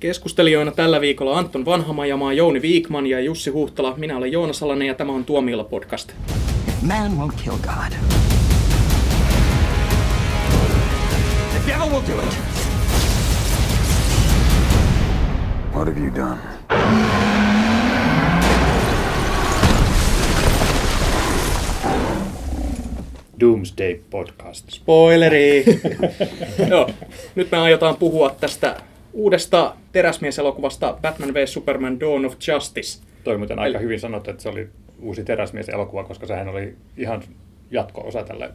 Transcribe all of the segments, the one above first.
Keskustelijoina tällä viikolla Anton Vanhamajamaa, Jouni Viikman ja Jussi Huhtala. Minä olen Joona Salanen ja tämä on Tuomiolla podcast. Man won't kill God. The devil will do it. What have you done? Doomsday Podcast. Spoileri! Joo, nyt me aiotaan puhua tästä uudesta teräsmieselokuvasta Batman vs Superman Dawn of Justice. Toi muuten aika hyvin sanottu, että se oli uusi teräsmieselokuva, koska sehän oli ihan jatko-osa tälle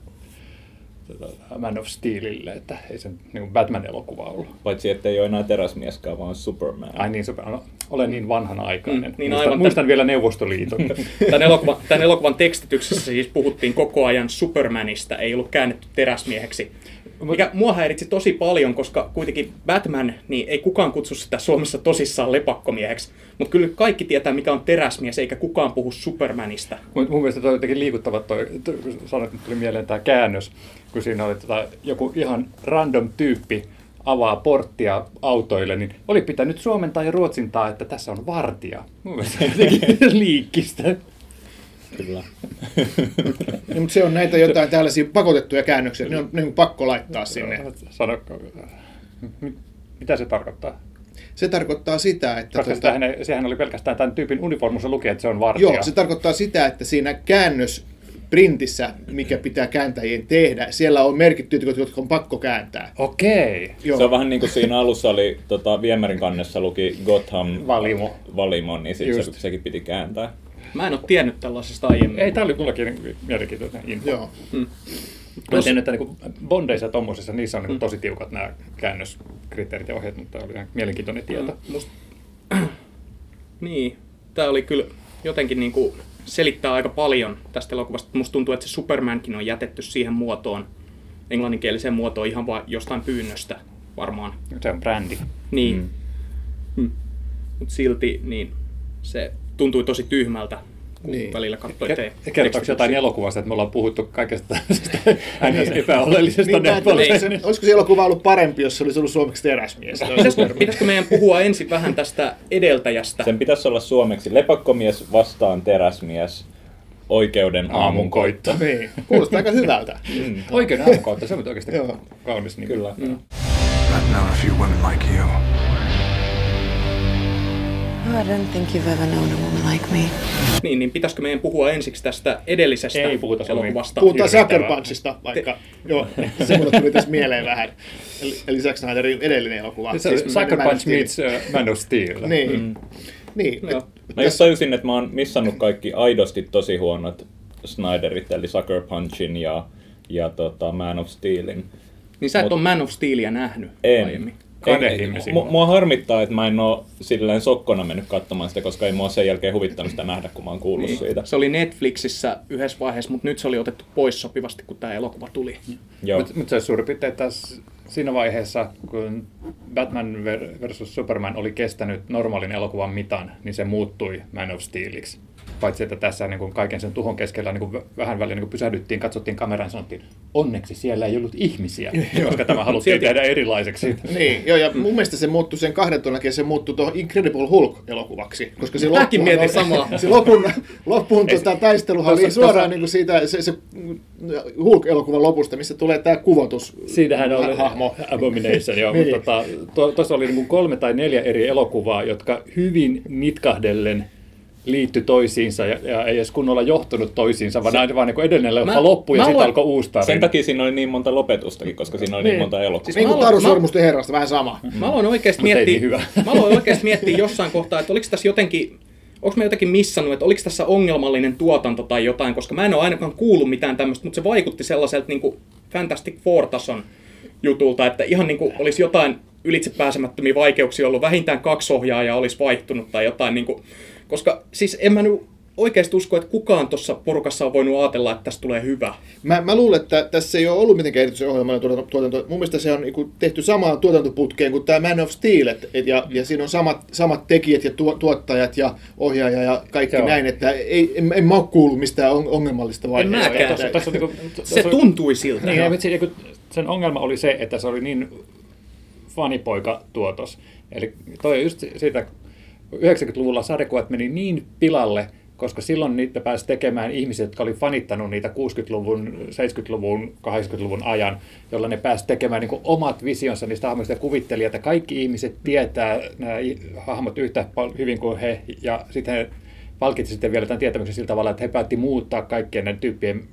Man of Steelille, että ei se niin Batman-elokuva ollut. Paitsi että ei ole enää teräsmieskään, vaan Superman. Ai niin, super, no, olen niin vanhanaikainen. Mm, niin muistan, aivan. muistan vielä Neuvostoliiton. Tämän elokuvan, tämän elokuvan tekstityksessä siis puhuttiin koko ajan Supermanista, ei ollut käännetty teräsmieheksi. Mikä mua häiritsi tosi paljon, koska kuitenkin Batman, niin ei kukaan kutsu sitä Suomessa tosissaan lepakkomieheksi. Mutta kyllä kaikki tietää, mikä on teräsmies, eikä kukaan puhu Supermanista. mun, mun mielestä toi on jotenkin liikuttava toi, toi kun sanoit, että tuli mieleen tämä käännös, kun siinä oli tota, joku ihan random tyyppi avaa porttia autoille, niin oli pitänyt suomentaa ja ruotsintaa, että tässä on vartija. Mun mielestä jotenkin liikkistä. Kyllä. Niin, mutta se on näitä jotain tällaisia pakotettuja käännöksiä, ne on niin kuin pakko laittaa sinne. Sano, mi- mitä se tarkoittaa? Se tarkoittaa sitä, että... Koska tuota- ei, sehän oli pelkästään tämän tyypin uniformussa lukee, että se on vartija. Joo, se tarkoittaa sitä, että siinä käännös printissä, mikä pitää kääntäjien tehdä, siellä on merkitty, jotka on pakko kääntää. Okei. Joo. Se on vähän niin kuin siinä alussa oli tota, viemärin kannessa luki Gotham Valimo. Valimo niin sit se, sekin piti kääntää. Mä en ole tiennyt tällaisesta aiemmin. Ei, tämä oli mullakin mielenkiintoinen info. Joo. Mä tiedän, että niinku Bondeissa ja tommosissa, niissä on niinku tosi tiukat nämä käännöskriteerit ja ohjeet, mutta oli ihan mielenkiintoinen tieto. Must... niin, tää oli kyllä jotenkin niinku selittää aika paljon tästä elokuvasta. Musta tuntuu, että se Supermankin on jätetty siihen muotoon, englanninkieliseen muotoon ihan vaan jostain pyynnöstä varmaan. Se on brändi. Niin. Mm. Mm. Mutta silti niin se tuntui tosi tyhmältä, kun niin. Niin. välillä katsoi Ke- te- Kertooko tekstityksiä. jotain elokuvasta, että me ollaan puhuttu kaikesta tällaisesta ns. epäoleellisesta Niin, mä- Nepalista? olisiko, olisiko se elokuva ollut parempi, jos se olisi ollut suomeksi teräsmies? Pitäisikö, pitäisikö meidän puhua ensin vähän tästä edeltäjästä? Sen pitäisi olla suomeksi lepakkomies vastaan teräsmies, oikeuden aamunkoitto. niin, kuulostaa aika hyvältä. Oikein aamukautta, se on oikeasti kaunis nimi. Kyllä. Mm. I've known a few women like you. I don't think you've ever known a woman like me. Niin, niin pitäisikö meidän puhua ensiksi tästä edellisestä Ei puhuta elokuvasta? Puhutaan. Sucker Punchista vaikka. Joo, se mulle tuli tässä mieleen vähän. Eli, eli Zack Snyderin edellinen elokuva. Se Siis Sucker Man of Punch Steel. meets uh, Man of Steel. Niin. Mm. Niin. Et- Mä just tajusin, että mä oon missannut kaikki aidosti tosi huonot Snyderit, eli Sucker Punchin ja, ja tota Man of Steelin. Niin sä et Mut- ole Man of Steelia nähnyt En. aiemmin. Kadehdimme Mua harmittaa, että mä en oo silleen sokkona mennyt katsomaan sitä, koska ei mua sen jälkeen huvittanut sitä nähdä, kun mä oon kuullut Niin. siitä. Se oli Netflixissä yhdessä vaiheessa, mutta nyt se oli otettu pois sopivasti, kun tämä elokuva tuli. Joo. Mutta mut se suurin piirtein taas siinä vaiheessa, kun Batman ver- versus Superman oli kestänyt normaalin elokuvan mitan, niin se muuttui Man of Steeliksi. Paitsi että tässä niin kuin kaiken sen tuhon keskellä niin kuin vähän väliin niin kuin pysähdyttiin, katsottiin kameraan ja sanottiin, onneksi siellä ei ollut ihmisiä, koska tämä haluttiin Silti- tehdä erilaiseksi. Niin, joo, ja mun mielestä se muuttui sen kahden jälkeen, se muuttui tuohon Incredible Hulk-elokuvaksi. Koska se Mäkin loppuun mietin samaa. Se lopun, lopun tota, taisteluhan oli suoraan tossa- niin kuin siitä, se, se Hulk-elokuvan lopusta, missä tulee tämä kuvotus Siinähän oli hahmo. Abomination, joo. Niin. mutta tota, tuossa oli niin kuin kolme tai neljä eri elokuvaa, jotka hyvin nitkahdellen liittyi toisiinsa ja, ja ei edes kunnolla johtunut toisiinsa, vaan aina vaan niin edellinen leffa loppui ja sitten alkoi uusi tarina. Sen takia siinä oli niin monta lopetustakin, koska siinä oli niin, Niin. monta elokuvaa. Siis niin kuin Taru Sormusten herrasta, vähän sama. Mä aloin oikeasti miettiä, niin hyvä. mä aloin oikeasti miettiä jossain kohtaa, että oliko tässä jotenkin, onko mä jotenkin missannut, että oliko tässä ongelmallinen tuotanto tai jotain, koska mä en ole ainakaan kuullut mitään tämmöistä, mutta se vaikutti sellaiselta niin kuin Fantastic Four-tason jutulta, että ihan niin kuin olisi jotain ylitsepääsemättömiä vaikeuksia ollut, vähintään kaksi ohjaajaa olisi vaihtunut tai jotain, niin kuin, koska siis en mä nyt oikeasti usko, että kukaan tuossa porukassa on voinut ajatella, että tästä tulee hyvä. Mä, mä luulen, että tässä ei ole ollut mitenkään erityisen ohjelmallinen tuotanto. Mun mielestä se on niin tehty samaan tuotantoputkeen kuin tämä Man of Steel, et, et, ja, ja siinä on samat, samat tekijät ja tuo, tuottajat ja ohjaaja ja kaikki Joo. näin, että ei, en, en mä ole kuullut mistään on, ongelmallista vaiheesta. mäkään. Tuossa, tuossa, on niinku- Se tuntui siltä. Niin, ja vitsi, sen ongelma oli se, että se oli niin fanipoika tuotos, Eli toi on just siitä, 90-luvulla sarjakuvat meni niin pilalle, koska silloin niitä pääsi tekemään ihmiset, jotka oli fanittanut niitä 60-luvun, 70-luvun, 80-luvun ajan, jolla ne pääsi tekemään niin omat visionsa niistä hahmoista. Ja kuvitteli, että kaikki ihmiset tietää nämä hahmot yhtä hyvin kuin he, ja sitten he palkitsi sitten vielä tämän tietämyksen sillä tavalla, että he päätti muuttaa kaikkien näiden tyyppien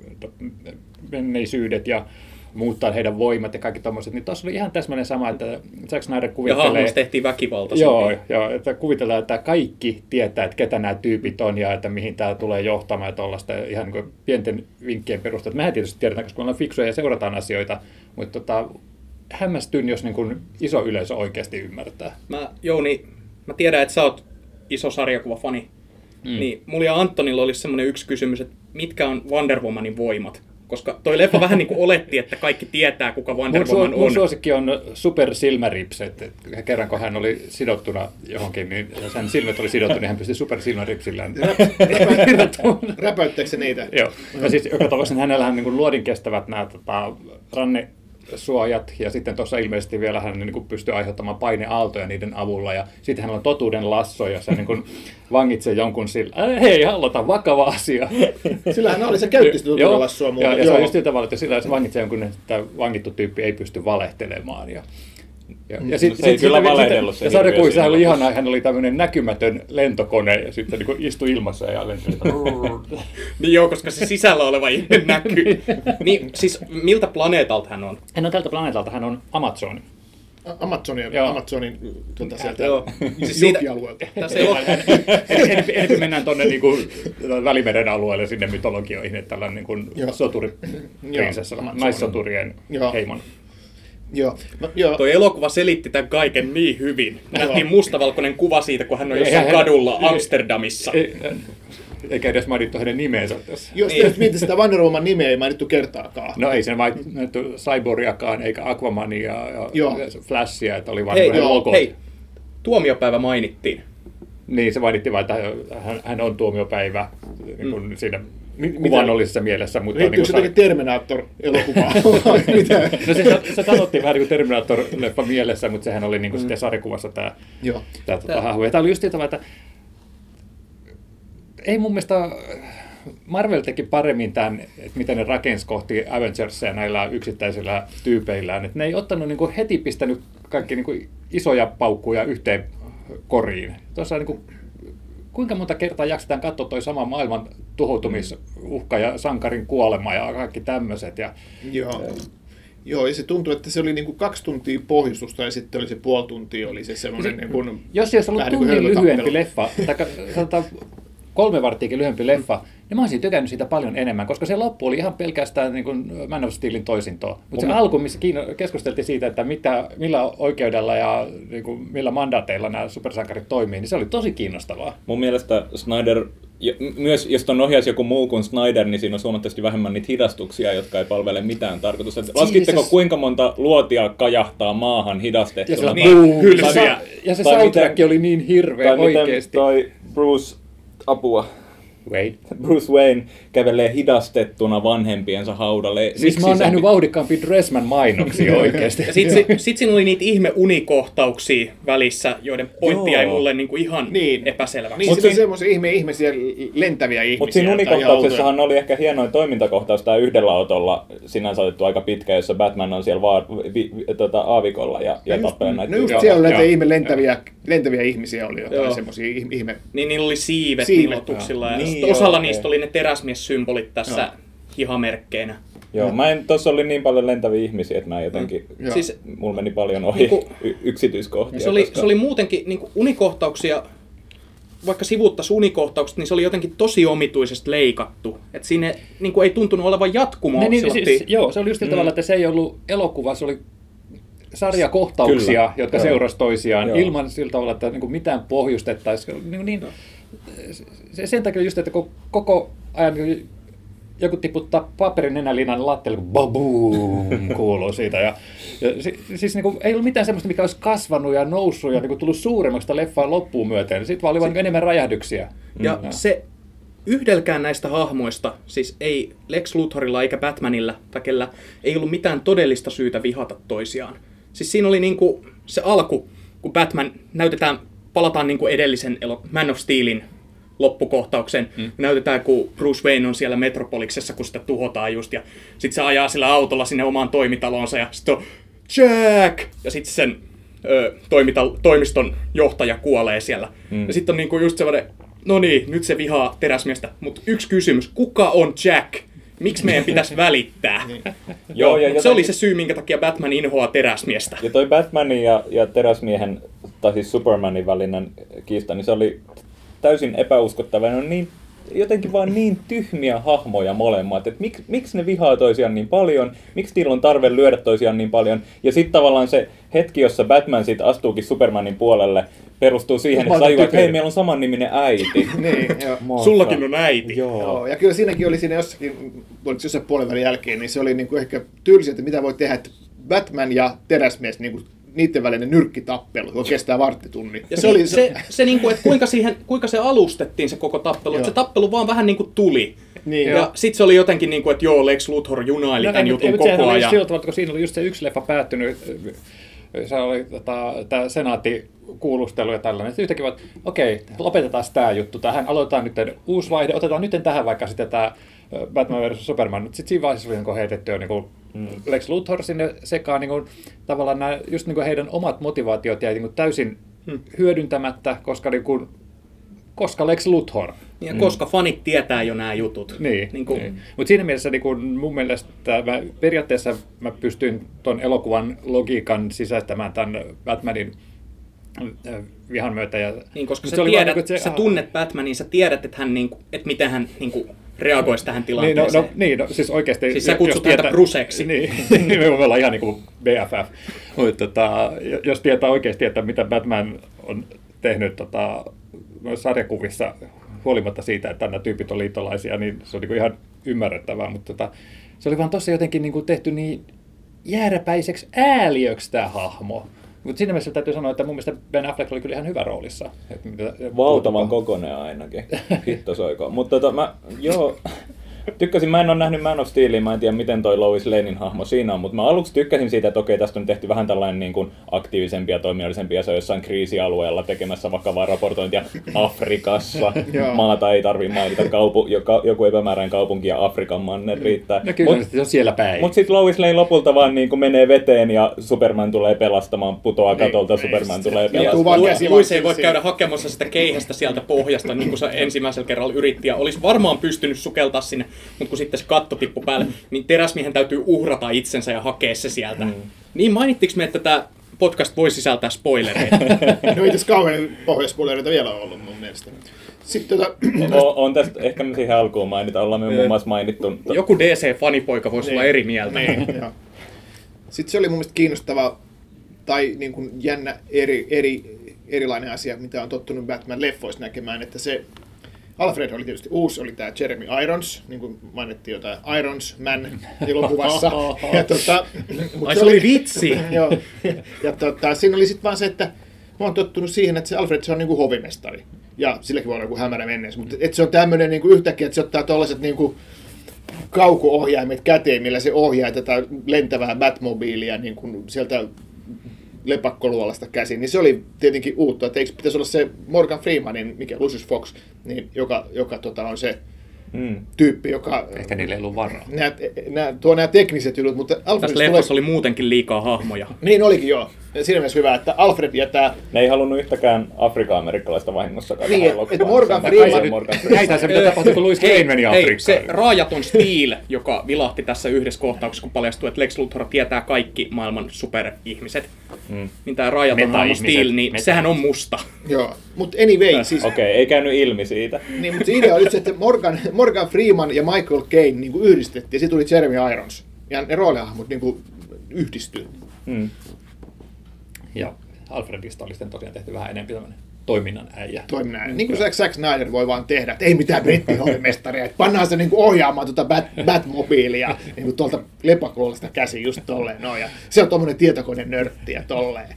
menneisyydet ja muuttaa heidän voimat ja kaikki tommoset, niin tuossa oli ihan täsmälleen sama, että Zack Snyder Ja kuvittelee... hahmoista tehtiin väkivaltaisia. Joo, joo, että kuvitellaan, että kaikki tietää, että ketä nämä tyypit on ja että mihin tämä tulee johtamaan ja tuollaista ihan niin pienten vinkkien perusteella. Mehän tietysti tiedetään, koska me ollaan fiksuja ja seurataan asioita, mutta tota, hämmästyn, jos niin kuin iso yleisö oikeasti ymmärtää. Mä, Jouni, mä tiedän, että sä oot iso sarjakuvafani. Mm. Niin mulla ja Antonilla olisi semmoinen yksi kysymys, että mitkä on Wonder Womanin voimat? Koska toi leffa vähän niin kuin oletti, että kaikki tietää, kuka Wonder Mun, Woman su- mun on. suosikki on Super Silmärips, että kerran kun hän oli sidottuna johonkin, niin jos hän silmät oli sidottu, niin hän pystyi Super Silmäripsillään Räpäyttääkö se niitä? Joo, ja siis joka tapauksessa hänellähän niin luodin kestävät nämä tota, rannesuojat, ja sitten tuossa ilmeisesti vielä hän niin kuin pystyy aiheuttamaan paineaaltoja niiden avulla, ja sitten hän on totuuden lasso, ja se niin kuin vangitsee jonkun sillä, "Ää, hei, aloita vakava asia. Sillähän oli, se käytti sitä tutulassua ja, muuten. ja se on just sillä tavalla, että sillä se vangitsee jonkun, että vangittu tyyppi ei pysty valehtelemaan. Ja, ja, ja sit, No se ei kyllä valehdellut se ja hirviö sarjakuvissa hän oli ihanaa, hän oli tämmöinen näkymätön lentokone ja sitten niin istui ilmassa ja lenteli. Niin joo, koska se sisällä oleva ihminen näkyy. niin siis miltä planeetalta hän on? hän on tältä planeetalta, hän on Amazon. Amazonin, Joo. Amazonin tuota, sieltä Joo. Siis siitä, jokialueelta. tässä ei ole, Enempi, enempi mennään tuonne niinku, Välimeren alueelle sinne mytologioihin, että tällainen Joo. soturi, prinsessa, naissoturien heimon. Joo. No, joo. toi elokuva selitti tämän kaiken niin hyvin. Nähtiin mustavalkoinen kuva siitä, kun hän on jossain Eihän- kadulla Amsterdamissa. Ei, eikä edes mainittu hänen nimensä tässä. Jos niin. mietit sitä Wonder Woman nimeä, ei mainittu kertaakaan. No ei se mainittu Cyborgiakaan, eikä Aquamania ja Joo. Flashia, että oli vain Hei, hei, joo, logo. hei, tuomiopäivä mainittiin. Niin, se mainittiin vain, että hän, hän on tuomiopäivä niin kuin siinä kuvannollisessa mielessä. Mutta Liittyykö se niin jotenkin Terminator-elokuvaan? vai Mitä? No se, se sanottiin vähän niin kuin Terminator-leffa mielessä, mutta sehän oli niin kuin sitten sarjakuvassa tämä, Joo. tämä tota, hahmo. Ja tämä oli just tavalla, että ei mun mielestä Marvel teki paremmin tämän, että miten ne rakensi kohti Avengersia näillä yksittäisillä tyypeillään. Että ne ei ottanut niin kuin heti pistänyt kaikki niin kuin isoja paukkuja yhteen koriin. Tuossa niin kuin, kuinka monta kertaa jaksetaan katsoa toi sama maailman tuhoutumisuhka ja sankarin kuolema ja kaikki tämmöiset. Ja, Joo. Joo, ja se tuntui, että se oli niinku kaksi tuntia pohjustusta ja sitten oli se puoli tuntia oli se semmoinen niin kuin, Jos se olisi ollut niin kuin tunnin hölmötappelu. lyhyempi leffa, tai sanotaan kolme varttiakin lyhyempi leffa, niin mä olisin tykännyt siitä paljon enemmän, koska se loppu oli ihan pelkästään niin kuin Man of Steelin toisintoa. Mutta se alku, missä kiinno- keskusteltiin siitä, että mitä, millä oikeudella ja niin kuin, millä mandaateilla nämä supersankarit toimii, niin se oli tosi kiinnostavaa. Mun mielestä Snyder, ja myös jos ton ohjaisi joku muu kuin Snyder, niin siinä on huomattavasti vähemmän niitä hidastuksia, jotka ei palvele mitään tarkoitusta. Laskitteko Jesus. kuinka monta luotia kajahtaa maahan Ja hidastettuna? se, Niin, ja, ja se soundtrack miten- oli niin hirveä Tai miten oikeasti. toi Bruce, apua, Wait. Bruce Wayne kävelee hidastettuna vanhempiensa haudalle. Siis mä oon se- nähnyt vauhdikkaampi Dressman mainoksia oikeasti. Ja sit, sit, sit siinä oli niitä ihme unikohtauksia välissä, joiden pointti Joo. jäi mulle niinku ihan Niin. epäselväksi. Niin, siinä on semmoisia ihme, ihmisiä, lentäviä ihmisiä. Mutta siinä unikohtauksessahan oli ehkä hienoin toimintakohtaus tämä yhdellä autolla sinänsä otettu aika pitkä, jossa Batman on siellä vaan vi, vi, tota, aavikolla ja, ja just, tappelee näitä. no just Joo, siellä näitä ihme lentäviä, lentäviä ihmisiä oli jotain semmoisia ihme. Niin niillä oli siivet, Siivet, nilotuksilla ja joo. Niin, osalla joo, niistä oli ne teräsmies-symbolit tässä Joo. hihamerkkeinä. Joo, mä en, tossa oli niin paljon lentäviä ihmisiä, että mä jotenkin, Joo. Siis mulla meni paljon ohi Niinku- y- yksityiskohtia. se oli, koska- se oli muutenkin niin unikohtauksia, vaikka sivuuttaisi unikohtaukset, niin se oli jotenkin tosi omituisesti leikattu. Et siinä niin ei tuntunut olevan jatkumoa. Ne, niin, Sillä siis, joo, se oli just sillä tavalla, että se ei ollut elokuva, se oli sarjakohtauksia, Kyllä, jotka joo. seurasi toisiaan Joo. ilman sillä tavalla, että niin kuin mitään pohjustettaisiin. Niin, niin, se, sen takia just, että kun koko ajan niin joku tiputtaa paperin nenälinan lattialle, kun baboom kuuluu siitä. Ja, ja si, siis niin kuin, ei ollut mitään semmoista, mikä olisi kasvanut ja noussut ja niin kuin, tullut suuremmaksi sitä leffaa loppuun myöten. Sitten vaan oli vaan enemmän räjähdyksiä. Ja Mm. se yhdelläkään näistä hahmoista, siis ei Lex Luthorilla eikä Batmanilla tai kellä, ei ollut mitään todellista syytä vihata toisiaan. Siis siinä oli niinku se alku, kun Batman näytetään, palataan niin kuin edellisen elo, Man of Steelin loppukohtauksen. Mm. Näytetään, kun Bruce Wayne on siellä Metropoliksessa, kun sitä tuhotaan just, ja sitten se ajaa sillä autolla sinne omaan toimitalonsa, ja sitten on Jack! Ja sitten sen ö, toimital, toimiston johtaja kuolee siellä. Mm. Ja sitten on niinku just semmoinen, no niin, nyt se vihaa teräsmiestä. Mutta yksi kysymys, kuka on Jack? Miksi meidän pitäisi välittää? Joo, ja se oli se syy, minkä takia Batman inhoaa teräsmiestä. Ja toi Batmanin ja, ja teräsmiehen, tai siis Supermanin välinen kiista, niin se oli täysin epäuskottava. Ne on niin, jotenkin vaan niin tyhmiä hahmoja molemmat, että miksi, miksi ne vihaa toisiaan niin paljon, miksi niillä on tarve lyödä toisiaan niin paljon. Ja sitten tavallaan se hetki, jossa Batman siitä astuukin Supermanin puolelle, perustuu siihen, että tajuaa, että hei, meillä on samanniminen äiti. niin, joo. Sullakin on äiti. Joo. Joo, ja kyllä siinäkin oli siinä jossakin, oliko se jossain puolen jälkeen, niin se oli niin kuin ehkä tylsä, että mitä voi tehdä, että Batman ja teräsmies, niin kuin, niiden välinen nyrkkitappelu, joka kestää varttitunnin. Ja se, oli se, se, se niinku, että kuinka, siihen, kuinka se alustettiin se koko tappelu. Että se tappelu vaan vähän niinku tuli. Niin. ja sitten se oli jotenkin niin kuin, että joo, Lex Luthor junaili tämän No, jutun koko oli ajan. Sillä tavalla, kun siinä oli just se yksi leffa päättynyt, se oli tota, tämä senaatti-kuulustelu ja tällainen. Sitten yhtäkkiä okei, lopetetaan tämä juttu tähän, aloitetaan nyt uusi vaihde, otetaan nyt tähän vaikka sitten tämä Batman vs. Superman. Sitten siinä vaiheessa oli niin heitetty jo niin kuin Lex Luthor sinne sekaan, niin kuin, tavallaan nämä, just niin kuin heidän omat motivaatiot jäi niin kuin täysin hyödyntämättä, koska, niin kuin, koska Lex Luthor. Ja koska fanit tietää jo nämä jutut. Niin, niin kuin, niin. mutta siinä mielessä niin kun mun mielestä mä, periaatteessa mä pystyn ton elokuvan logiikan sisäistämään tämän Batmanin vihan myötä. Ja, Niin, koska mut sä, oli tiedät, vaan niinku, sä, sä tunnet Batmanin, sä tiedät, että, hän, niinku, että miten hän niinku, reagoisi tähän Niin, no, tilanteeseen. no, niin, no, siis oikeasti... Siis sä kutsut häntä Bruceksi. Niin, me ollaan ihan niin kuin BFF. Mutta tota, jos tietää oikeasti, että mitä Batman on tehnyt tota, sarjakuvissa, huolimatta siitä, että nämä tyypit on liittolaisia, niin se on niin kuin ihan ymmärrettävää. Mutta tota, se oli vaan tossa jotenkin niin kuin tehty niin jääräpäiseksi ääliöksi tämä hahmo. Mutta siinä mielessä täytyy sanoa, että mun mielestä Ben Affleck oli kyllä ihan hyvä roolissa. Valtavan kokoinen ainakin. Hitto soiko. Mutta tota, mä, joo, tykkäsin, mä en ole nähnyt Man of Steelia, mä en tiedä miten toi Lois Lanein hahmo siinä on, mutta mä aluksi tykkäsin siitä, että okei, tästä on tehty vähän tällainen niin kuin aktiivisempi ja toiminnallisempi, ja se on jossain kriisialueella tekemässä vakavaa raportointia Afrikassa. Maata ei tarvi mainita, kaupu, joka, joku epämääräinen kaupunki ja Afrikan manner riittää. No kyllä, Mut- se on siellä päin. mutta sitten Lois Lane lopulta vaan niin kuin menee veteen ja Superman tulee pelastamaan, putoaa katolta, Superman tulee Joutuu pelastamaan. Luis ei voi käydä hakemassa sitä keihästä sieltä pohjasta, niin kuin se ensimmäisellä kerralla yritti, ja olisi varmaan pystynyt sukeltaa sinne, mutta kun sitten se katto tippui päälle, niin teräsmiehen täytyy uhrata itsensä ja hakea se sieltä. Mm. Niin mainittiinko me, että tämä podcast voi sisältää spoilereita? No ei tässä kauhean pohjaspuolereita vielä ollut mun mielestä. Sitten tota, on, on tästä, ehkä me siihen alkuun mainita, ollaan me muun muassa mainittu. Joku DC-fanipoika voisi olla eri mieltä. Niin. Sitten se oli mun mielestä kiinnostava tai niin kuin jännä eri, eri, erilainen asia, mitä on tottunut Batman-leffoissa näkemään, että se Alfred oli tietysti uusi, oli tämä Jeremy Irons, niin kuin mainittiin jotain Irons Man elokuvassa. ja tota, mut Ai se oli vitsi! Joo. Ja tota, siinä oli sitten vaan se, että mä oon tottunut siihen, että se Alfred se on niinku hovimestari. Ja silläkin voi olla joku hämärä menneessä, mutta että se on tämmöinen niinku yhtäkkiä, että se ottaa tollaiset niinku kauko-ohjaimet käteen, millä se ohjaa tätä lentävää Batmobiilia niin kuin sieltä lepakkoluolasta käsin, niin se oli tietenkin uutta, että eikö pitäisi olla se Morgan Freemanin, mikä Lucius Fox, niin joka, joka tota, on se Mm. tyyppi, joka Ehkä niillä ei ollut varaa. nää, nää, tuo nämä tekniset jutut, mutta Alfred Tässä leffassa oli muutenkin liikaa hahmoja. Niin olikin joo. Siinä mielessä hyvä, että Alfred jättää Ne ei halunnut yhtäkään afrika-amerikkalaista vahingossa Niin, tähän et- et Morgan Freeman- Morgan. Näitä se mitä tapahtui, kun Louis Lane meni Afrikkaan. se raajaton Steel, joka vilahti tässä yhdessä kohtauksessa, kun paljastui, että Lex Luthor tietää kaikki maailman superihmiset. Mm. Niin tämä raajaton hahmo. Steel, niin Meta. sehän on musta. Joo, mutta anyway, siis, Okei, okay, ei käynyt ilmi siitä. niin, mutta se idea oli se, että Morgan, Morgan Freeman ja Michael Caine niin kuin yhdistettiin, ja sitten tuli Jeremy Irons. Ja ne roolihahmot niin kuin. Mm. Ja Alfredista oli sitten tosiaan tehty vähän enemmän tämmöinen toiminnan äijä. Toimi näin. Niin kuin Zack, Zack Snyder voi vaan tehdä, että ei mitään brittihoivimestaria, että pannaan se niin kuin ohjaamaan tuota Bat, Batmobiilia niin kuin tuolta lepakuolesta käsi just tolleen noin. Ja se on tuommoinen tietokone nörtti ja tolleen.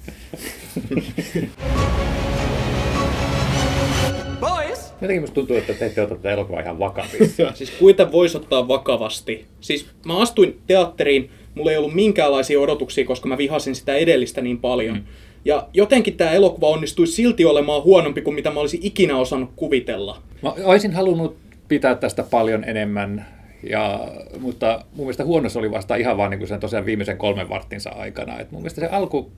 Boys! Jotenkin musta tuntuu, että te ette ota tätä elokuvaa ihan vakavissa. Siis kuita voisi ottaa vakavasti. Siis mä astuin teatteriin, mulla ei ollut minkäänlaisia odotuksia, koska mä vihasin sitä edellistä niin paljon. Mm. Ja jotenkin tämä elokuva onnistui silti olemaan huonompi kuin mitä mä olisin ikinä osannut kuvitella. Mä olisin halunnut pitää tästä paljon enemmän, ja, mutta mun mielestä huonossa oli vasta ihan vaan niin sen tosiaan viimeisen kolmen varttinsa aikana. Et mun mielestä se alku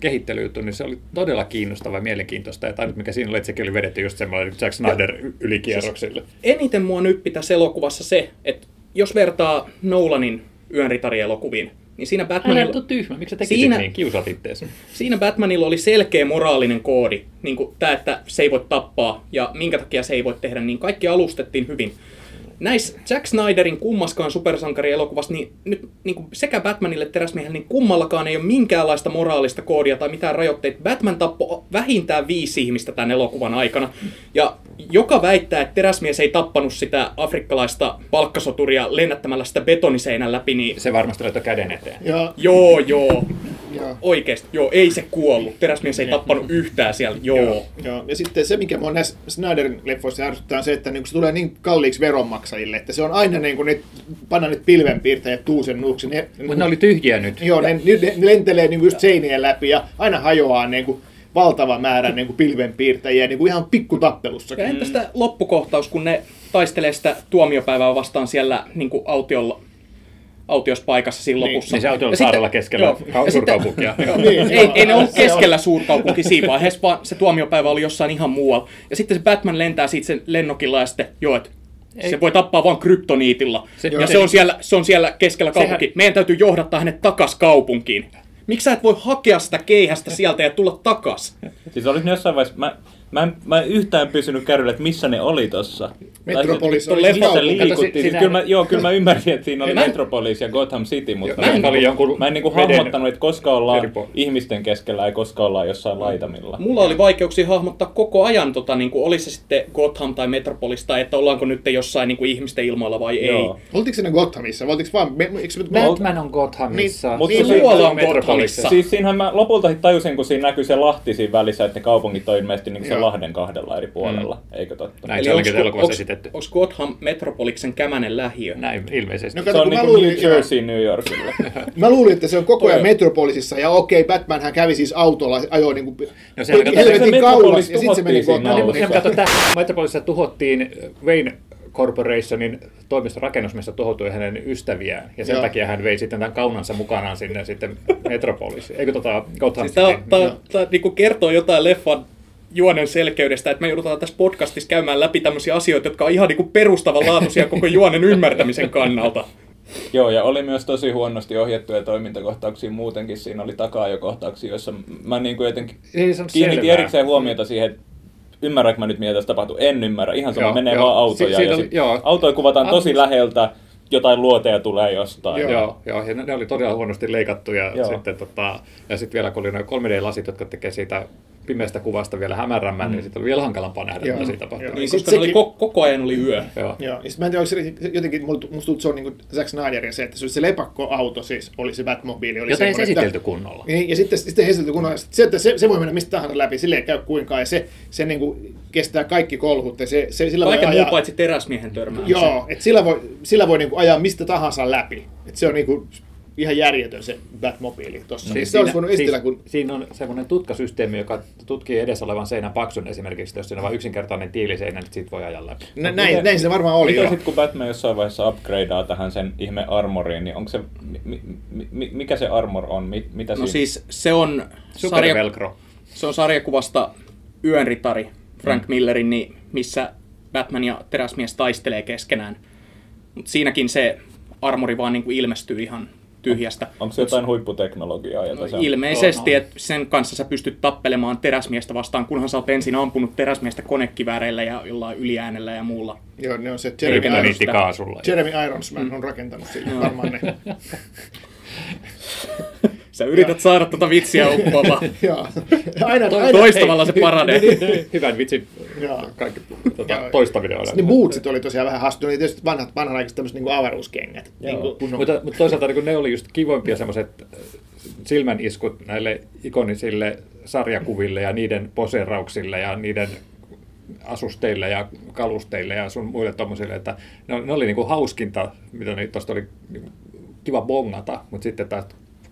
kehittelyjuttu, niin se oli todella kiinnostava ja mielenkiintoista. Ja tai nyt mikä siinä oli, että sekin oli vedetty just semmoinen Jack Snyder ylikierroksille. Eniten mua nyppi tässä elokuvassa se, että jos vertaa Nolanin yönritari-elokuviin, niin siinä Älä Batmanilla... ole tyhmä, miksi sä tekisit Siinä- niin? Kiusaat itteesi. Siinä Batmanilla oli selkeä moraalinen koodi, niin kuin tämä, että se ei voi tappaa ja minkä takia se ei voi tehdä, niin kaikki alustettiin hyvin. Näissä Zack Snyderin kummaskaan supersankarielokuvassa, niin nyt niin kuin sekä Batmanille että teräsmiehelle, niin kummallakaan ei ole minkäänlaista moraalista koodia tai mitään rajoitteita. Batman tappoi vähintään viisi ihmistä tämän elokuvan aikana. Ja joka väittää, että teräsmies ei tappanut sitä afrikkalaista palkkasoturia lennättämällä sitä betoniseinän läpi, niin Se varmasti laittoi käden eteen. Ja, joo, joo. ja, Oikeesti, joo, ei se kuollut. Teräsmies ei tappanut yhtään siellä, joo. ja, ja sitten se, mikä mua näissä Snyderin leffoissa ärsyttää, on se, että niin se tulee niin kalliiksi veronmaksajille, että se on aina niin kuin ne, panna nyt pilvenpiirtäjät tuusen nuuksi. Ne, Mutta ne oli tyhjiä nyt. Joo, ne, ne, ne lentelee niin kuin just seinien läpi ja aina hajoaa niin kuin valtava määrä niin kuin pilvenpiirtäjiä niin kuin ihan pikkutappelussa. Ja entä sitä loppukohtaus, kun ne taistelee sitä tuomiopäivää vastaan siellä niin kuin autiolla, autiospaikassa siinä Niin, lopussa. Niin se auto on saarella keskellä joo. suurkaupunkia. Niin, ei, ei ne ollut keskellä suurkaupunki siinä vaiheessa, vaan se tuomiopäivä oli jossain ihan muualla. Ja sitten se Batman lentää siitä sen lennokilla ja sitten, joo, että se voi tappaa vain kryptoniitilla. Se- ja se on, siellä, se on siellä keskellä kaupunkia. Meidän täytyy johdattaa hänet takas kaupunkiin. Miksi sä et voi hakea sitä keihästä sieltä ja tulla takas? Siis olis ne jossain vaiheessa, mä, mä, en, mä en yhtään pysynyt kärryllä, että missä ne oli tossa. Metropolis oli se- leffassa liikuttiin. si- Siis siinä- kyllä mä, joo, kyllä mä ymmärsin, että siinä oli Mä en- Metropolis ja Gotham City, mutta mä en, siinä oli niinku- jonkun mä en niinku veden hahmottanut, että koska ollaan eri puolilla. ihmisten keskellä ja koska ollaan jossain laitamilla. Mulla oli vaikeuksia hahmottaa koko ajan, tota, niin kuin, oli se sitten Gotham tai Metropolis, tai että ollaanko nyt jossain niin kuin ihmisten ilmoilla vai ei. Joo. Oltiinko se ne Gothamissa? Oltiinko vaan, me, eikö Batman on Gothamissa. Niin, Mutta Niin, se- muualla on Metropolis. Gothamissa. Siis siinähän mä lopulta tajusin, kun siinä näkyy se Lahti siinä välissä, että ne kaupungit on ilmeisesti niin. Lahden kahdella eri puolella, eikö totta? Näin se olikin elokuvassa onks, esitetty. onks Gotham Metropoliksen kämänen lähiö? Näin ilmeisesti. No Se kato, on kun niin luulin, New Jersey New Yorkilla. Mä luulin, että se on koko ajan on- Metropolisissa, ja okei, Batman hän kävi siis autolla, ajoi niin kuin No kato- helvetin se kauas, Metropolis ja sitten se meni Gothamiin. No niin, kato, Metropolisissa tuhottiin Wayne Corporationin toimisto rakennusmiestä tuhoutui hänen ystäviään, ja sen Joo. takia hän vei sitten tämän kaunansa mukanaan sinne sitten Metropolisiin. Eikö tota Gotham Siis tää, Cityin? tää, tää niinku kertoo jotain leffan juonen selkeydestä, että me joudutaan tässä podcastissa käymään läpi tämmöisiä asioita, jotka on ihan niinku perustavanlaatuisia koko juonen ymmärtämisen kannalta. Joo, ja oli myös tosi huonosti ohjattuja toimintakohtauksia muutenkin. Siinä oli takaajokohtauksia, joissa mä niin kuin jotenkin kiinnitin erikseen huomiota siihen, että ymmärränkö mä nyt, mitä tässä tapahtuu. En ymmärrä. Ihan sama, Joo, menee joo. vaan autoja. Si- ja oli- sit joo. autoja kuvataan tosi Alkuun- läheltä, jotain luoteja tulee jostain. Joo. Joo, joo, ja ne, ne oli todella huonosti leikattuja. Joo. Sitten, tota, ja sitten vielä kun oli noin 3D-lasit, jotka tekee siitä pimeästä kuvasta vielä hämärämmän, niin sitten oli vielä hankalampaa nähdä, mitä siitä tapahtuu. Joo. Niin, Sit koska ne oli sekin- ko- koko ajan oli yö. Joo. Joo, ja sit mä en tiedä, se jotenkin, musta tuntuu, että se on niin kuin Zack Snyderin se, että se, oli se lepakkoauto siis, oli se Batmobile. Oli Jota ei semmoinen, esitelty että- kunnolla. Niin, ja sitten, sitten esitelty kunnolla. Se, että se, se voi mennä mistä tahansa läpi, sille ei käy kuinkaan, ja se, se niin kuin kestää kaikki kolhut, ja se, se sillä Kaiken voi muu ajaa, paitsi teräsmiehen törmäämisen. Joo, että sillä voi, sillä voi niin kuin ajaa mistä tahansa läpi. Et se on niin kuin ihan järjetön se Batmobile tuossa. Siis se olisi voinut esitellä, kun... siinä on semmoinen tutkasysteemi, joka tutkii edessä olevan seinän paksun esimerkiksi, jos siinä on vain yksinkertainen tiiliseinä, niin siitä voi ajaa läpi. Nä, näin, näin se varmaan oli. Mitä sitten kun Batman jossain vaiheessa upgradeaa tähän sen ihme armoriin, niin onko se, mi, mi, mi, mikä se armor on? Mi, mitä No siinä? siis se on, sarja, se on sarjakuvasta Yönritari Frank Millerin, niin missä Batman ja teräsmies taistelee keskenään. Mutta siinäkin se armori vaan niinku ilmestyy ihan tyhjästä. Onko se jotain huipputeknologiaa? Jota se on? Ilmeisesti, että sen kanssa sä pystyt tappelemaan teräsmiestä vastaan, kunhan sä oot ensin ampunut teräsmiestä konekivääreillä ja jollain yliäänellä ja muulla. Joo, ne on se Jeremy, Irons. Jeremy Ironsman on rakentanut sille varmaan ne. Sä yrität saada tota vitsiä uppoamaan. Joo. Aina, aina, Toistamalla se paranee. Hyvän vitsin Joo. kaikki, tota, toistaminen on. Ne bootsit oli tosiaan vähän hassu. Ne oli tietysti vanhat, vanhanaikaiset tämmöiset niin avaruuskengät. Niin kuin, Mutta, mutta toisaalta niin ne oli just kivoimpia semmoiset silmäniskut näille ikonisille sarjakuville ja niiden poseerauksille ja niiden asusteille ja kalusteille ja sun muille tommosille, että ne, ne oli niinku hauskinta, mitä tuosta oli niinku kiva bongata, mutta sitten taas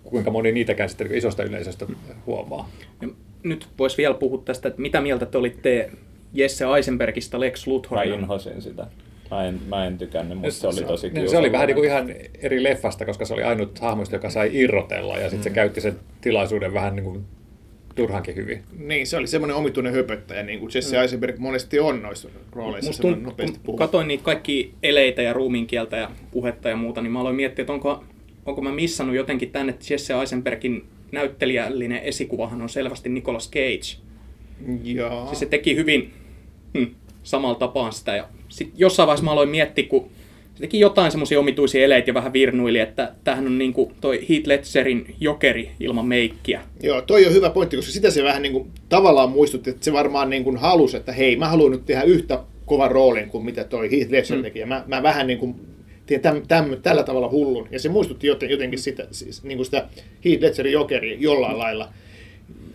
kuinka moni niitäkään sitten isosta yleisöstä huomaa. Ja nyt voisi vielä puhua tästä, että mitä mieltä te olitte Jesse Eisenbergista Lex Mä Luthorina? inhosin sitä. Mä en, mä en tykännyt, mutta se oli tosi Niin, se oli vähän niin kiusallinen. kuin ihan eri leffasta, koska se oli ainut hahmoista, joka sai irrotella ja sitten se käytti sen tilaisuuden vähän niin kuin turhankin hyvin. Niin, se oli semmoinen omituinen höpöttäjä, niin kuin Jesse Eisenberg monesti on noissa rooleissa. Musta tunt, nopeasti kun katsoin niitä kaikki eleitä ja ruumiinkieltä ja puhetta ja muuta, niin mä aloin miettiä, että onko, onko mä missannut jotenkin tänne, että Jesse Eisenbergin näyttelijällinen esikuvahan on selvästi Nicolas Cage. Joo. Siis se teki hyvin hm, samalla tapaan sitä. Ja sitten jossain vaiheessa mä aloin miettiä, kun se teki jotain semmoisia omituisia eleitä ja vähän virnuili, että tämähän on niinku toi Heath Ledgerin jokeri ilman meikkiä. Joo, toi on hyvä pointti, koska sitä se vähän niin kuin, tavallaan muistutti, että se varmaan niin kuin halusi, että hei, mä haluan nyt tehdä yhtä kovan roolin kuin mitä toi Heath Ledger teki. Ja mä, mä vähän niin kuin täm, täm, tällä tavalla hullun. Ja se muistutti joten, jotenkin sitä, siis, niin kuin sitä Heath Ledgerin jokeria jollain lailla.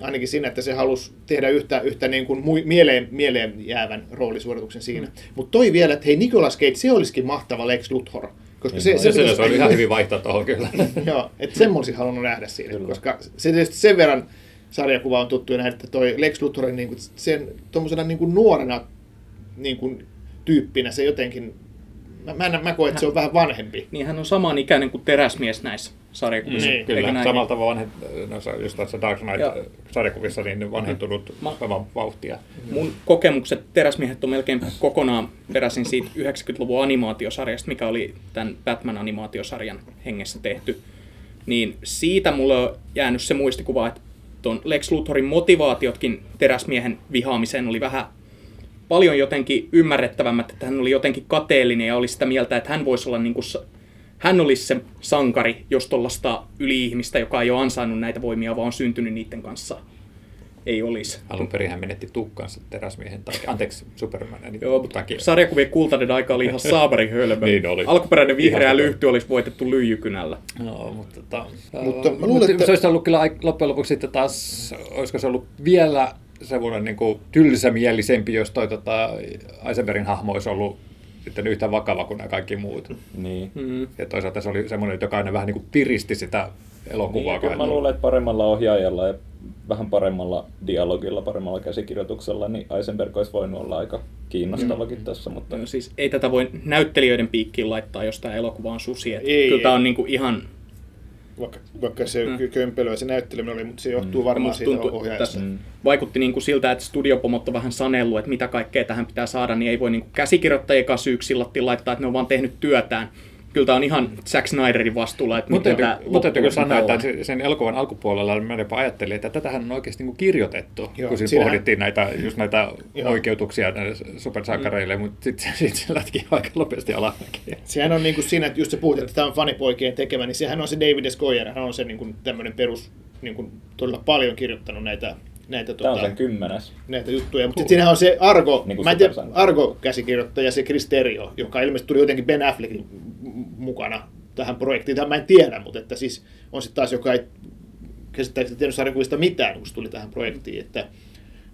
Ainakin siinä, että se halusi tehdä yhtä, yhtä niin kuin mui- mieleen, mieleen jäävän roolisuorituksen siinä. Mm. Mutta toi vielä, että hei Nicolas Cage, se olisikin mahtava Lex Luthor. Koska se, Se, se, se, pitäisi- oli ihan hyvin vaihtaa tuohon kyllä. Joo, että sen mä olisin halunnut nähdä siinä, Kyllä. koska se tietysti sen verran sarjakuva on tuttu ja nähdä, että toi Lex Luthorin niin kuin, sen tuommoisena niin kuin nuorena niin kuin, tyyppinä se jotenkin, mä, mä, en- mä koen, että se on vähän vanhempi. Niin hän on saman ikäinen kuin teräsmies näissä sarjakuvissa. Niin, Kyllä, näin? samalla tavalla vanhet, noissa, just tässä Dark. Knight-sarjakuvissa niin vanhentunut Ma- aivan vauhtia. Mun kokemukset teräsmiehet on melkein kokonaan peräisin siitä 90-luvun animaatiosarjasta, mikä oli tämän Batman-animaatiosarjan hengessä tehty. Niin siitä mulle on jäänyt se muistikuva, että tuon Lex Luthorin motivaatiotkin teräsmiehen vihaamiseen oli vähän paljon jotenkin ymmärrettävämmät, että hän oli jotenkin kateellinen ja oli sitä mieltä, että hän voisi olla niin kuin, hän olisi se sankari, jos tuollaista yli-ihmistä, joka ei ole ansainnut näitä voimia, vaan on syntynyt niiden kanssa, ei olisi. Alun perin hän menetti tukkansa teräsmiehen takia. Anteeksi, Supermanin Joo, mutta takia. sarjakuvien kultainen aika oli ihan saabari hölmö. Niin oli. Alkuperäinen vihreä Ihan lyhty olisi voitettu lyijykynällä. No, mutta, tota, Mutta mä luulen, että- Se olisi ollut kyllä loppujen lopuksi sitten taas, olisiko se ollut vielä semmoinen niin kuin tylsämielisempi, jos toi tota, Eisenbergin hahmo olisi ollut sitten yhtä vakava kuin nämä kaikki muut. Niin. Mm. Ja toisaalta se oli semmoinen, joka aina vähän niin kuin piristi sitä elokuvaa. Niin, kyllä mä luulen, että paremmalla ohjaajalla ja vähän paremmalla dialogilla, paremmalla käsikirjoituksella, niin Eisenberg olisi voinut olla aika kiinnostavakin tässä, mutta No, siis ei tätä voi näyttelijöiden piikkiin laittaa, jos tämä elokuva on susi. Ei, kyllä ei. tämä on niinku ihan... Vaikka, vaikka se mm. kömpelö ja se näytteleminen oli, mutta se johtuu varmaan musta siitä tuntuu, ohjaajasta. tässä vaikutti niinku siltä, että studiopomot on vähän sanellut, että mitä kaikkea tähän pitää saada, niin ei voi niinku käsikirjoittajien kanssa laittaa, että ne on vaan tehnyt työtään. Kyllä tämä on ihan Zack Snyderin vastuulla, että Mutta miten täytyy, mutta täytyy loppujen sanoa, että se- sen elokuvan alkupuolella mä jopa ajattelin, että tätähän on oikeasti niin kuin kirjoitettu, Joo, kun siinä siinähän- pohdittiin näitä, just näitä Joo. oikeutuksia näille supersankareille, mutta sitten sit se lätki aika nopeasti alamäkiä. Sehän on niin kuin siinä, että just sä puhut, että tämä on fanipoikien tekemä, niin sehän on se David S. Goyer, hän on se niin kuin tämmöinen perus, niin kuin todella paljon kirjoittanut näitä, näitä, tämä on tota, sen kymmenes. näitä juttuja. Mutta sitten siinähän on se Argo, Niin mä en tiedä. Argo-käsikirjoittaja, se Chris Terrio, joka ilmeisesti tuli jotenkin Ben Affleckin mukana tähän projektiin. Tämä mä en tiedä, mutta että siis on sitten taas, joka ei käsittääkseni tiennyt sarjakuvista mitään, kun se tuli tähän projektiin. Että,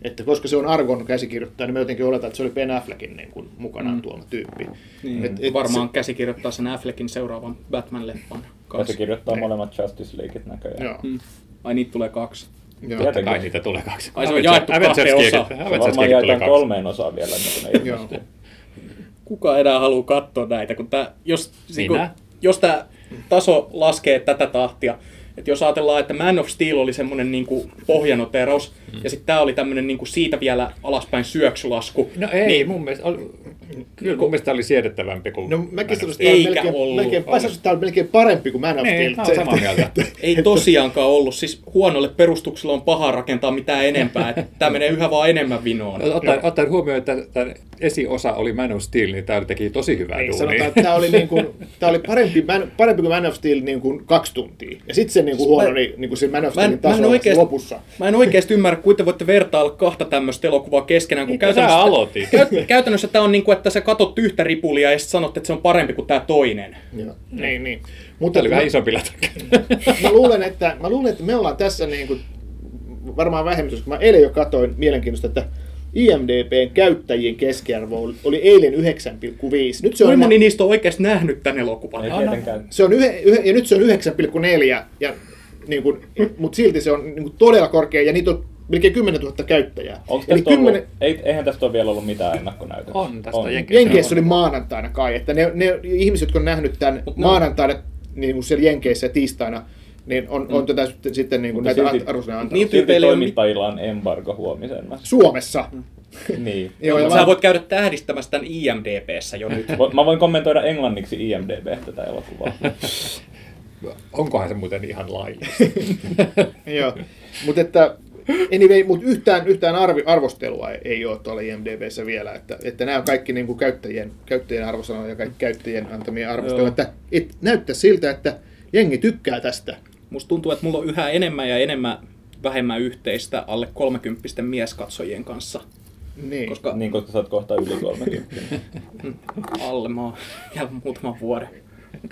että koska se on Argon käsikirjoittaja, niin mä jotenkin oletan, että se oli Ben Affleckin niin kuin, mukanaan tuoma tyyppi. Niin, Et- et, varmaan käsikirjoittaa sen Affleckin seuraavan Batman-leffan Ja kanssa. se kirjoittaa Niin. molemmat Justice Leagueit näköjään. Joo. Mm. Ai niitä tulee kaksi. Joo. Totta Tietenkin. kai niitä tulee kaksi. Ai se on jaettu kahteen osaan. Se varmaan tulee jaetaan kaksi. kolmeen osaan vielä, niin kuin. Kuka enää haluaa katsoa näitä, kun tää, jos, Minä. kun, jos tämä taso laskee tätä tahtia, että jos ajatellaan, että Man of Steel oli semmoinen niin pohjanoteraus, mm. ja sitten tämä oli tämmöinen niin siitä vielä alaspäin syöksylasku. No ei, niin, mun mielestä, kyllä mun mielestä tämä oli siedettävämpi kuin No mäkin sanoisin, että tämä on Eikä melkein, ollut. melkein, mä sanoisin, että tämä on melkein parempi kuin Man of Niin, Steel. mä oon samaa mieltä. ei tosiaankaan ollut. Siis huonolle perustukselle on paha rakentaa mitään enempää. Tämä menee yhä vaan enemmän vinoon. Ottaen, ottaen huomioon, että tämän esiosa oli Man of Steel, niin tämä teki tosi hyvää Niin, duunia. sanotaan, että tämä oli, niin kuin, tämä oli parempi, Man, parempi kuin Man of Steel niin kuin kaksi tuntia. Ja sitten se niin kuin huono, niin, niin kuin se Man of Mä Steelin mä, en taso oikeasti, lopussa. mä en oikeasti ymmärrä, kuinka te voitte vertailla kahta tämmöistä elokuvaa keskenään, kun Mitä käytännössä, sä aloitit? Käy, käytännössä tämä on niin kuin, että sä katot yhtä ripulia ja sitten sanot, että se on parempi kuin tämä toinen. Joo. Niin, niin. Mutta oli mä, vähän isompi mä, luulen, että, mä luulen, että me ollaan tässä niin kuin, varmaan vähemmistössä. Mä eilen jo katsoin mielenkiintoista, että IMDBn käyttäjien keskiarvo oli- eilen 9,5. Nyt se on, Kuinka moni niistä on oikeasti nähnyt tämän elokuvan? Ei se on yhe, yhe, ja nyt se on 9,4. Ja niin kuin, mutta silti se on niin kuin todella korkea ja niitä on melkein 10 000 käyttäjää. Onko Eli tästä ollut, 10, ei, eihän tästä ole vielä ollut mitään ennakkonäytöksiä. On tästä On. Jenkeissä. Jenkeissä oli maanantaina kai, että ne, ne ihmiset, jotka on nähnyt tämän Mut on- maanantaina niin kuin siellä Jenkeissä ja tiistaina, niin on, on tätä sitten, sitten niin kuin Mutta näitä silti- arvosanoja antanut. Niin, Silti tyypeillä toimittajilla on embargo huomisen. Suomessa. niin. Joo, ja Sä vaan- voit käydä tähdistämässä tämän IMDBssä jo nyt. Mä voin kommentoida englanniksi IMDB tätä elokuvaa. Onkohan se muuten ihan laillista? Joo, mutta että anyway, mut yhtään, yhtään arvi, arvostelua ei, ei ole tuolla IMDBssä vielä, että, että nämä on kaikki niin kuin käyttäjien, käyttäjien arvosanoja ja kaikki käyttäjien antamia arvosteluja, että et, näyttää siltä, että jengi tykkää tästä. Musta tuntuu, että mulla on yhä enemmän ja enemmän vähemmän yhteistä alle 30 mieskatsojien kanssa. Niin. Koska niin, koska sä oot kohta yli 30. alle mä oon vielä muutaman vuoden.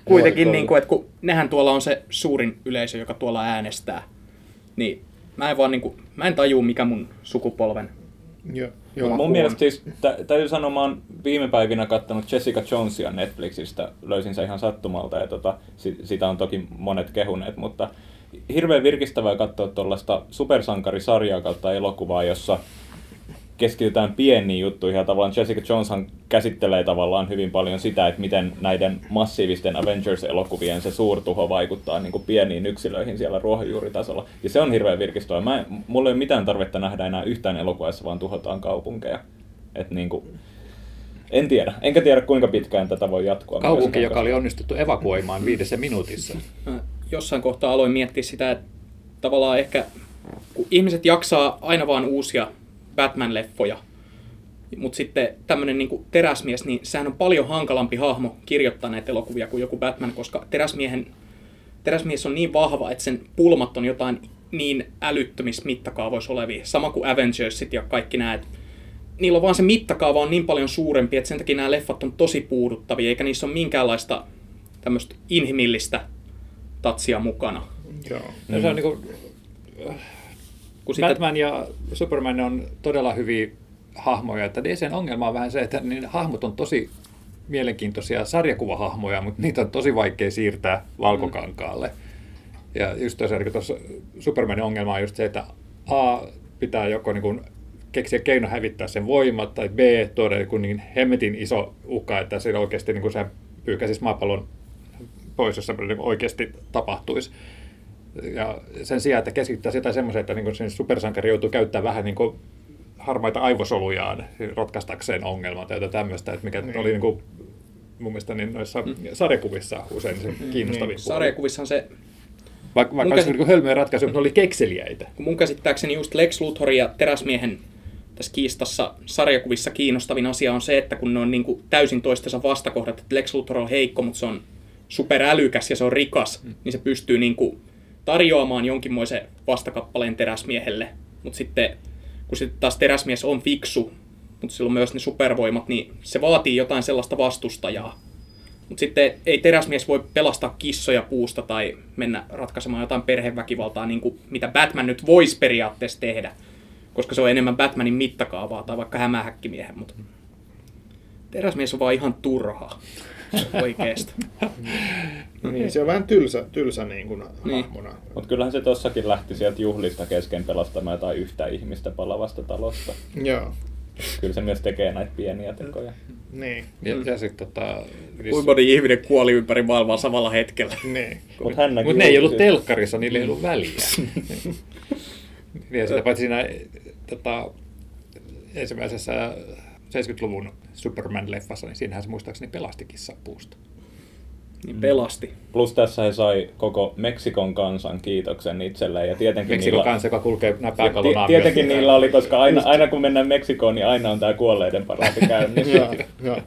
Kuitenkin, niin kuin, että kun nehän tuolla on se suurin yleisö, joka tuolla äänestää, niin mä en vaan niin kuin, mä en tajuu, mikä mun sukupolven Joo, Joo, mun huono. mielestä siis, tä, täytyy sanoa, mä oon viime päivinä katsonut Jessica Jonesia Netflixistä, löysin sen ihan sattumalta ja tota, si, sitä on toki monet kehuneet, mutta hirveän virkistävää katsoa tuollaista supersankarisarjaa kautta elokuvaa, jossa keskitytään pieniin juttuihin ja tavallaan Jessica Joneshan käsittelee tavallaan hyvin paljon sitä, että miten näiden massiivisten Avengers-elokuvien se suurtuho vaikuttaa niin kuin pieniin yksilöihin siellä ruohonjuuritasolla. Ja se on hirveän virkistävää. Mä, en- mulla ei ole mitään tarvetta nähdä enää yhtään elokuvassa, vaan tuhotaan kaupunkeja. Et niin kuin, en tiedä. Enkä tiedä, kuinka pitkään tätä voi jatkua. Kaupunki, joka oli onnistuttu evakuoimaan viidessä minuutissa. mä jossain kohtaa aloin miettiä sitä, että tavallaan ehkä kun ihmiset jaksaa aina vaan uusia Batman-leffoja, mutta sitten tämmöinen niin teräsmies, niin sehän on paljon hankalampi hahmo kirjoittaa näitä elokuvia kuin joku Batman, koska teräsmiehen, teräsmies on niin vahva, että sen pulmat on jotain niin älyttömissä mittakaavoissa olevia, sama kuin Avengersit ja kaikki nämä, että niillä on vaan se mittakaava on niin paljon suurempi, että sen takia nämä leffat on tosi puuduttavia, eikä niissä ole minkäänlaista tämmöistä inhimillistä tatsia mukana. Joo. No, se on niin kuin, Kun sitten, Batman ja Superman on todella hyviä hahmoja, että DCn ongelma on vähän se, että niin hahmot on tosi mielenkiintoisia sarjakuvahahmoja, mutta niitä on tosi vaikea siirtää valkokankaalle. Ja just tosiaan tuossa Supermanin ongelma on just se, että A pitää joko niin kuin keksiä keino hävittää sen voimat, tai B tuoda joku niin hemmetin iso uhka, että se oikeasti niin kuin se pyykäsisi maapallon pois, jos se niin oikeasti tapahtuisi. Ja sen sijaan, että keskittää sitä semmoiseen, että niin sen supersankari joutuu käyttämään vähän niin kuin harmaita aivosolujaan rotkaistakseen ongelmat ja jotain tämmöistä, että mikä niin. oli niin kuin, mun mielestä niin noissa mm. sarjakuvissa usein se kiinnostavin puoli. sarjakuvissahan se, Vaikka, vaikka käsit- niin hölmöjä ratkaisuja, mutta ne oli kekseliäitä. kun mun käsittääkseni just Lex Luthor ja Teräsmiehen tässä kiistassa sarjakuvissa kiinnostavin asia on se, että kun ne on niin kuin täysin toistensa vastakohdat, että Lex Luthor on heikko, mutta se on superälykäs ja se on rikas, mm. niin se pystyy niin kuin tarjoamaan jonkinmoisen vastakappaleen teräsmiehelle. Mutta sitten kun sitten taas teräsmies on fiksu, mutta sillä on myös ne supervoimat, niin se vaatii jotain sellaista vastustajaa. Mutta sitten ei teräsmies voi pelastaa kissoja puusta tai mennä ratkaisemaan jotain perheväkivaltaa, niin kuin mitä Batman nyt voisi periaatteessa tehdä, koska se on enemmän Batmanin mittakaavaa tai vaikka hämähäkkimiehen, mutta teräsmies on vaan ihan turha oikeesti. Niin, se on vähän tylsä, tylsä niin kuin Niin. hahmona. Mutta kyllähän se tossakin lähti sieltä juhlista kesken pelastamaan jotain yhtä ihmistä palavasta talosta. Joo. Kyllä se myös tekee näitä pieniä tekoja. Niin. Ja, ja sitten tota... Kuinka moni ihminen kuoli ympäri maailmaa samalla hetkellä? Niin. Mutta hän näki Mutta ne ei ollut uutisista. telkkarissa, niillä ei ollut väliä. ja sitä paitsi siinä tota, ensimmäisessä 70-luvun Superman-leffassa, niin siinähän se muistaakseni pelasti kissan puusta. Niin pelasti. Plus tässä he sai koko Meksikon kansan kiitoksen itselleen. Ja tietenkin Meksikon niillä, kanssa, joka kulkee nämä pääkallon tietenkin niillä oli, koska aina, aina kun mennään Meksikoon, niin aina on tämä kuolleiden paraati käynnissä.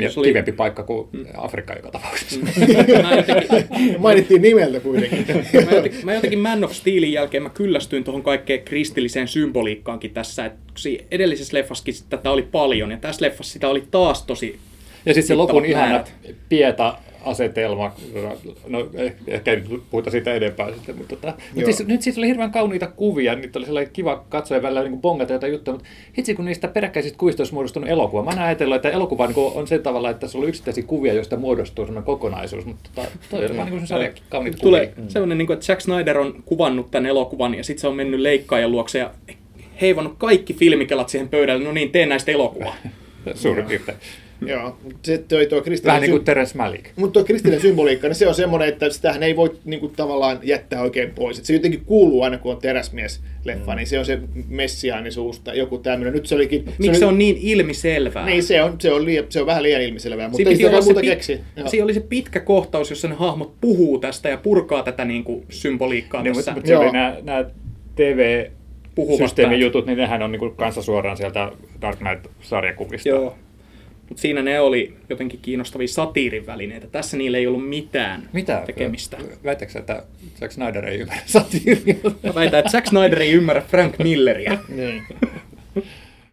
Joo. Ja Jos oli- kivempi paikka kuin Afrikka joka tapauksessa. Mä jotenkin, Mainittiin nimeltä kuitenkin. mä jotenkin, mä jotenkin Man of Steelin jälkeen mä kyllästyin tuohon kaikkeen kristilliseen symboliikkaankin tässä. Et edellisessä leffassakin tätä oli paljon ja tässä leffassa sitä oli taas tosi Ja sitten se lopun mittavat ihana määrät. Pieta asetelma, no eh- ehkä ei puhuta siitä enempää sitten, mutta tota, mut siis, nyt siitä oli hirveän kauniita kuvia, niitä oli sellainen kiva katsoa ja välillä niin bongata jotain juttuja, mutta hitsi kun niistä peräkkäisistä kuvista olisi muodostunut elokuva. Mä ajatellut, että elokuva niin on se tavalla, että se on yksittäisiä kuvia, joista muodostuu sellainen kokonaisuus, mutta tota, toi on vaan niin kuin kauniita Tulee kuvia. sellainen, niin kuin, että Zack Snyder on kuvannut tämän elokuvan ja sitten se on mennyt leikkaajan luokse ja heivannut kaikki filmikelat siihen pöydälle. No niin, teen näistä elokuvaa. Suurin piirtein. Joo, se toi tuo Vähän kristillinen, niin kuin sy- Terence Malick. mutta tuo kristillinen symboliikka, niin se on semmoinen, että sitähän ei voi niin kuin, tavallaan jättää oikein pois. Et se jotenkin kuuluu aina, kun on teräsmies-leffa, mm. niin se on se messiaanisuus tai joku tämmöinen. Nyt se olikin... Miksi se on niin ilmiselvää? Niin, se on, se on, liian, se on vähän liian ilmiselvää, mutta Siinä ei sitä olla muuta se, keksi. pit- Joo. siinä oli se pitkä kohtaus, jossa ne hahmot puhuu tästä ja purkaa tätä niin kuin, symboliikkaa Niin, tässä. mutta, mutta se Joo. oli nämä, nämä TV systeemijutut, niin nehän on niin kanssa suoraan sieltä Dark Knight-sarjakuvista. Joo. Mutta siinä ne oli jotenkin kiinnostavia satiirin välineitä. Tässä niillä ei ollut mitään Mitä? tekemistä. Väitätkö, että Zack Snyder ei ymmärrä satiiria? Mä väitän, että Zack Snyder ei ymmärrä Frank Milleria. Niin.